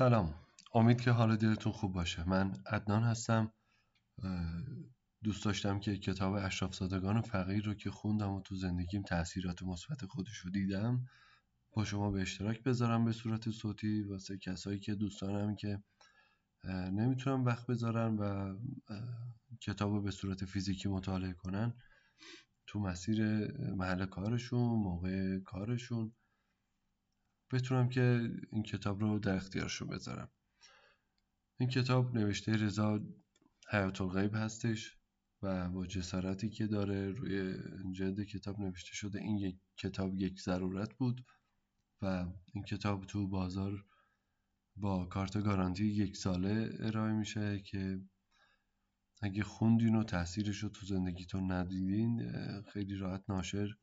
سلام. امید که حال دلتون خوب باشه. من عدنان هستم. دوست داشتم که کتاب اشراف زادگان فقیر رو که خوندم و تو زندگیم تاثیرات مثبت خودش رو دیدم با شما به اشتراک بذارم به صورت صوتی واسه کسایی که دوستانم که نمی‌تونم وقت بذارن و کتاب رو به صورت فیزیکی مطالعه کنن تو مسیر محل کارشون موقع کارشون. بتونم که این کتاب رو در اختیارشون بذارم. این کتاب نوشته رضا حیات الغیب هستش و با جسارتی که داره روی جلد کتاب نوشته شده این یک کتاب یک ضرورت بود و این کتاب تو بازار با کارت گارانتی یک ساله ارائه میشه که اگه خوندین و تاثیرش رو تو زندگیتون ندیدین خیلی راحت ناشر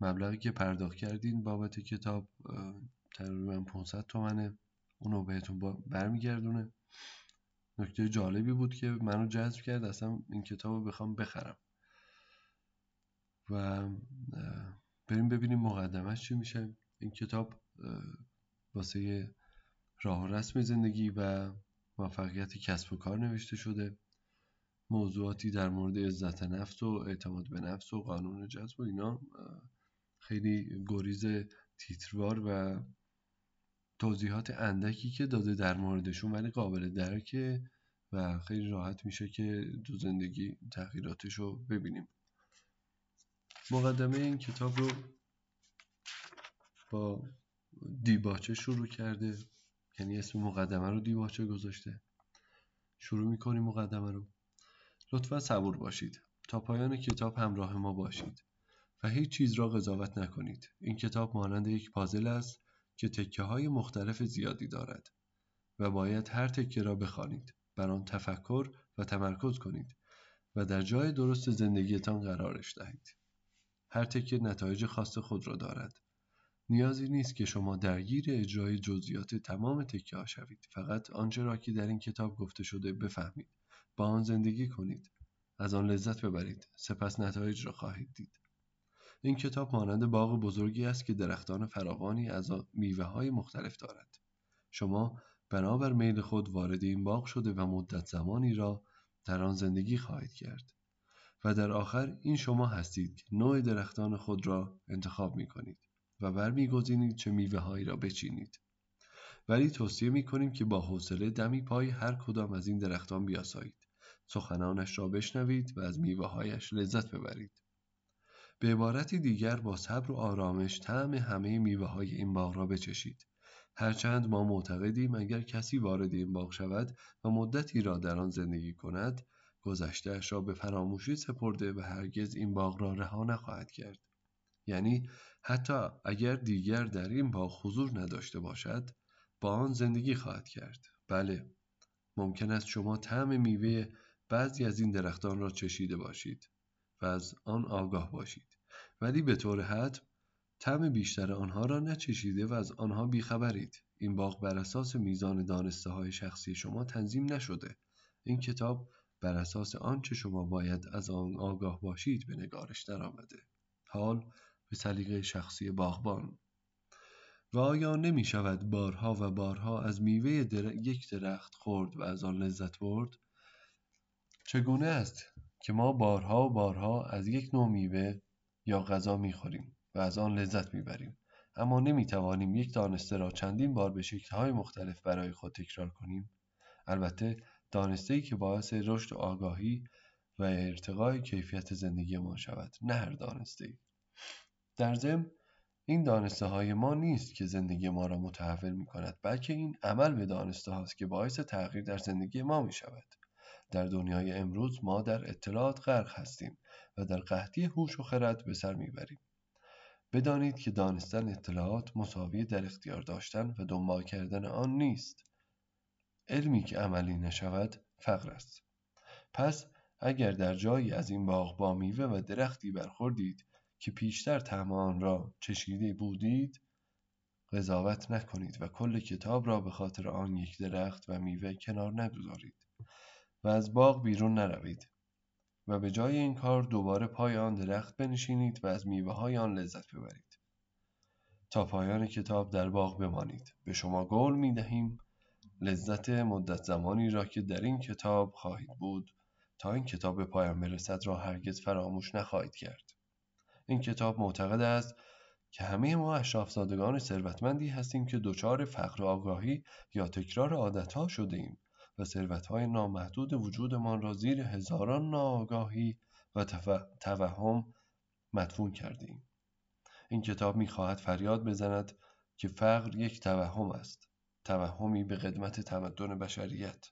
مبلغی که پرداخت کردین بابت کتاب تقریبا 500 تومنه. اونو بهتون برمیگردونه. نکته جالبی بود که منو جذب کرد اصلا این کتاب رو بخوام بخرم. و بریم ببینیم مقدمش چی میشه. این کتاب واسه راه رسم زندگی و موفقیت کسب و کار نوشته شده. موضوعاتی در مورد عزت نفس و اعتماد به نفس و قانون جذب و اینا خیلی گریز تیتروار و توضیحات اندکی که داده در موردشون ولی قابل درکه و خیلی راحت میشه که تو زندگی تغییراتش رو ببینیم. مقدمه این کتاب رو با دیباچه شروع کرده یعنی اسم مقدمه رو دیباچه گذاشته. شروع می‌کنیم مقدمه رو. لطفا صبور باشید. تا پایان کتاب همراه ما باشید. و هیچ چیز را قضاوت نکنید. این کتاب مانند یک پازل است که تکه های مختلف زیادی دارد و باید هر تکه را بخوانید. بر آن تفکر و تمرکز کنید و در جای درست زندگیتان قرارش دهید. هر تکه نتایج خاص خود را دارد. نیازی نیست که شما درگیر اجرای جزئیات تمام تکه ها شوید. فقط آنچه را که در این کتاب گفته شده بفهمید. با آن زندگی کنید. از آن لذت ببرید. سپس نتایج را خواهید دید. این کتاب مانند باغ بزرگی است که درختان فراوانی از میوه های مختلف دارد. شما بنابر میل خود وارد این باغ شده و مدت زمانی را در آن زندگی خواهید کرد. و در آخر این شما هستید که نوع درختان خود را انتخاب می کنید و برمیگزینید چه میوه هایی را بچینید. ولی توصیه می کنیم که با حوصله دمی پای هر کدام از این درختان بیاسایید. سخنانش را بشنوید و از میوه هایش لذت ببرید. به عبارتی دیگر با صبر و آرامش طعم همه میوه های این باغ را بچشید. هرچند ما معتقدیم اگر کسی وارد این باغ شود و مدتی را در آن زندگی کند گذشتهاش را به فراموشی سپرده و هرگز این باغ را رها نخواهد کرد. یعنی حتی اگر دیگر در این باغ حضور نداشته باشد با آن زندگی خواهد کرد. بله ممکن است شما طعم میوه بعضی از این درختان را چشیده باشید. و از آن آگاه باشید. ولی به طور حتم طعم بیشتر آنها را نچشیده و از آنها بیخبرید. این باغ بر اساس میزان دانسته های شخصی شما تنظیم نشده. این کتاب بر اساس آنچه شما باید از آن آگاه باشید به نگارش درآمده. حال به سلیقه شخصی باغبان. و آیا نمی شود بارها و بارها از میوه یک درخت خورد و از آن لذت برد؟ چگونه است؟ که ما بارها و بارها از یک نوع میوه یا غذا می‌خوریم و از آن لذت می‌بریم. اما نمی‌توانیم یک دانسته را چندین بار به شکلهای مختلف برای خود تکرار کنیم. البته دانسته ای که باعث رشد و آگاهی و ارتقای کیفیت زندگی ما شود نه هر دانسته در ضمن این دانسته های ما نیست که زندگی ما را متحول می کند بلکه این عمل به دانسته هاست که باعث تغییر در زندگی ما می شود در دنیای امروز ما در اطلاعات غرق هستیم و در قحطی هوش و خرد به سر می‌بریم. بدانید که دانستن اطلاعات مساوی در اختیار داشتن و دنبال کردن آن نیست. علمی که عملی نشود فقر است. پس اگر در جایی از این باغ با میوه و درختی برخوردید که پیشتر طعم آن را چشیده بودید قضاوت نکنید و کل کتاب را به خاطر آن یک درخت و میوه کنار نگذارید. و از باغ بیرون نروید و به جای این کار دوباره پای آن درخت بنشینید و از میوه های آن لذت ببرید. تا پایان کتاب در باغ بمانید. به شما قول می دهیم لذت مدت زمانی را که در این کتاب خواهید بود تا این کتاب به پایان برسد را هرگز فراموش نخواهید کرد. این کتاب معتقد است که همه ما اشرافزادگان ثروتمندی هستیم که دچار فقر آگاهی یا تکرار عادتها شده ایم و ثروتهای نامحدود وجودمان را زیر هزاران ناآگاهی و توهم مدفون کردیم. این کتاب می‌خواهد فریاد بزند که فقر یک توهم است توهمی به قدمت تمدن بشریت.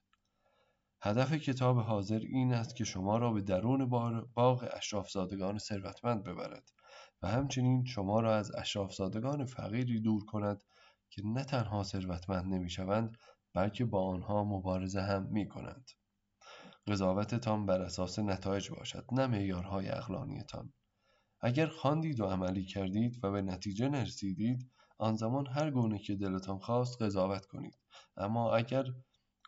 هدف کتاب حاضر این است که شما را به درون باغ اشرافزادگان ثروتمند ببرد و همچنین شما را از اشرافزادگان فقیری دور کند که نه تنها ثروتمند نمی‌شوند بلکه با آنها مبارزه هم می کنند. قضاوتتان بر اساس نتایج باشد نه معیارهای اقلانیتان اگر خواندید و عملی کردید و به نتیجه نرسیدید آن زمان هر گونه که دلتان خواست قضاوت کنید اما اگر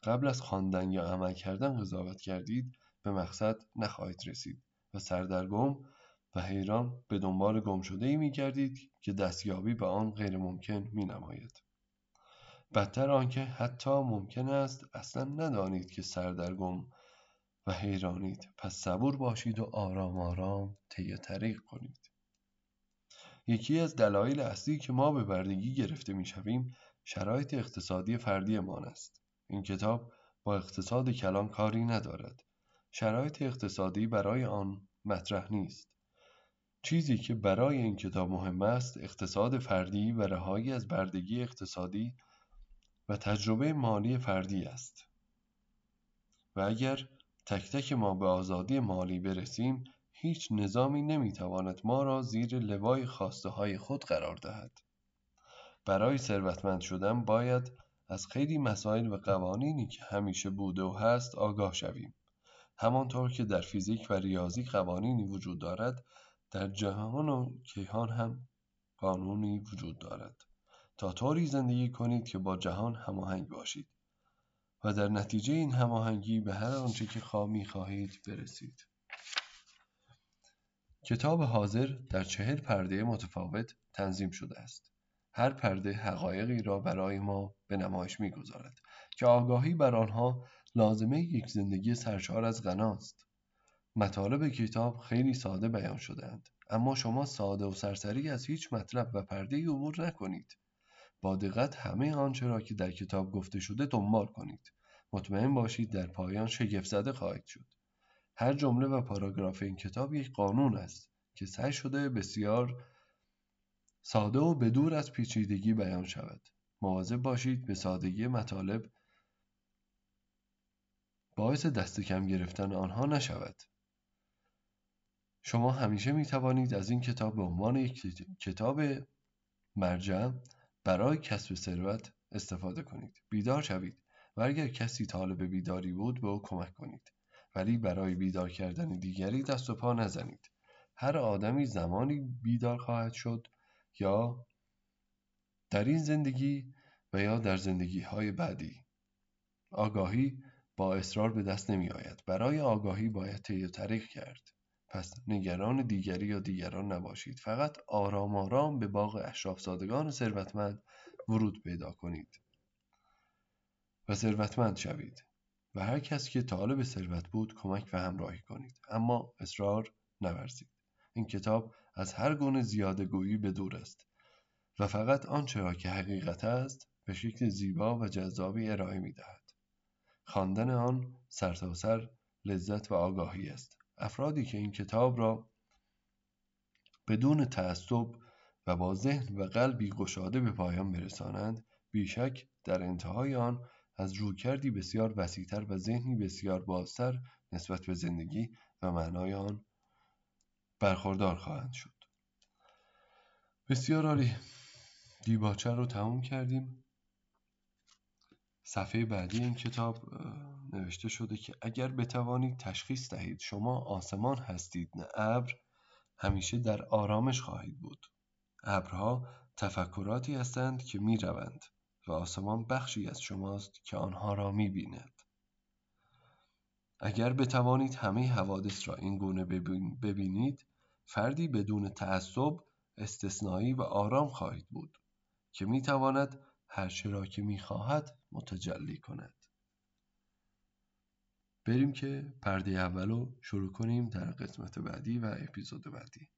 قبل از خواندن یا عمل کردن قضاوت کردید به مقصد نخواهید رسید و سردرگم و حیران به دنبال گم شده ای می گردید که دستیابی به آن غیر ممکن می نماید. بدتر آنکه حتی ممکن است اصلا ندانید که سردرگم و حیرانید. پس صبور باشید و آرام آرام طی طریق کنید. یکی از دلایل اصلی که ما به بردگی گرفته می‌شویم شرایط اقتصادی فردیمان است. این کتاب با اقتصاد کلان کاری ندارد. شرایط اقتصادی برای آن مطرح نیست. چیزی که برای این کتاب مهم است اقتصاد فردی و رهایی از بردگی اقتصادی و تجربه مالی فردی است. و اگر تک تک ما به آزادی مالی برسیم هیچ نظامی نمی‌تواند ما را زیر لوای خواسته های خود قرار دهد. برای ثروتمند شدن باید از خیلی مسائل و قوانینی که همیشه بوده و هست آگاه شویم. همانطور که در فیزیک و ریاضی قوانینی وجود دارد در جهان و کیهان هم قانونی وجود دارد. تا طوری زندگی کنید که با جهان هماهنگ باشید و در نتیجه این هماهنگی به هر آنچه که می خواهید برسید. کتاب حاضر در چهل پرده متفاوت تنظیم شده است. هر پرده حقایقی را برای ما به نمایش می‌گذارد که آگاهی بر آنها لازمه یک زندگی سرشار از غناست مطالب کتاب خیلی ساده بیان شدهاند اما شما ساده و سرسری از هیچ مطلب و پرده عبور نکنید. با دقت همه آنچه را که در کتاب گفته شده دنبال کنید. مطمئن باشید در پایان شگفت زده خواهید شد. هر جمله و پاراگراف این کتاب یک قانون است که سعی شده بسیار ساده و بدور از پیچیدگی بیان شود. مواظب باشید به سادگی مطالب باعث دست کم گرفتن آنها نشود. شما همیشه می توانید از این کتاب به عنوان یک کتاب مرجع برای کسب ثروت استفاده کنید. بیدار شوید. و اگر کسی طالب بیداری بود به او کمک کنید. ولی برای بیدار کردن دیگری دست و پا نزنید. هر آدمی زمانی بیدار خواهد شد یا در این زندگی و یا در زندگی های بعدی. آگاهی با اصرار به دست نمی آید برای آگاهی باید طی طریق کرد. پس نگران دیگری یا دیگران نباشید. فقط آرام آرام به باغ اشرافزادگان ثروتمند ورود پیدا کنید و ثروتمند شوید و هر کسی که طالب ثروت بود کمک و همراهی کنید. اما اصرار نورزید. این کتاب از هر گونه زیاده گویی به دور است و فقط آنچه را که حقیقت است به شکل زیبا و جذابی ارائه می دهد. خواندن آن سرتاسر سر لذت و آگاهی است. افرادی که این کتاب را بدون تعصب و با ذهن و قلبی گشاده به پایان برسانند بیشک در انتهای آن از رویکردی بسیار وسیعتر و ذهنی بسیار بازتر نسبت به زندگی و معنای آن برخوردار خواهند شد. بسیار عالی. دیباچه رو تموم کردیم. صفحه بعدی این کتاب نوشته شده که اگر بتوانید تشخیص دهید شما آسمان هستید نه ابر همیشه در آرامش خواهید بود ابرها تفکراتی هستند که می روند و آسمان بخشی از شماست که آنها را می بیند. اگر بتوانید همه حوادث را این گونه ببینید فردی بدون تعصب استثنایی و آرام خواهید بود که می تواند هرچه را که می‌خواهد متجلی کند بریم که پرده اول رو شروع کنیم در قسمت بعدی و اپیزود بعدی.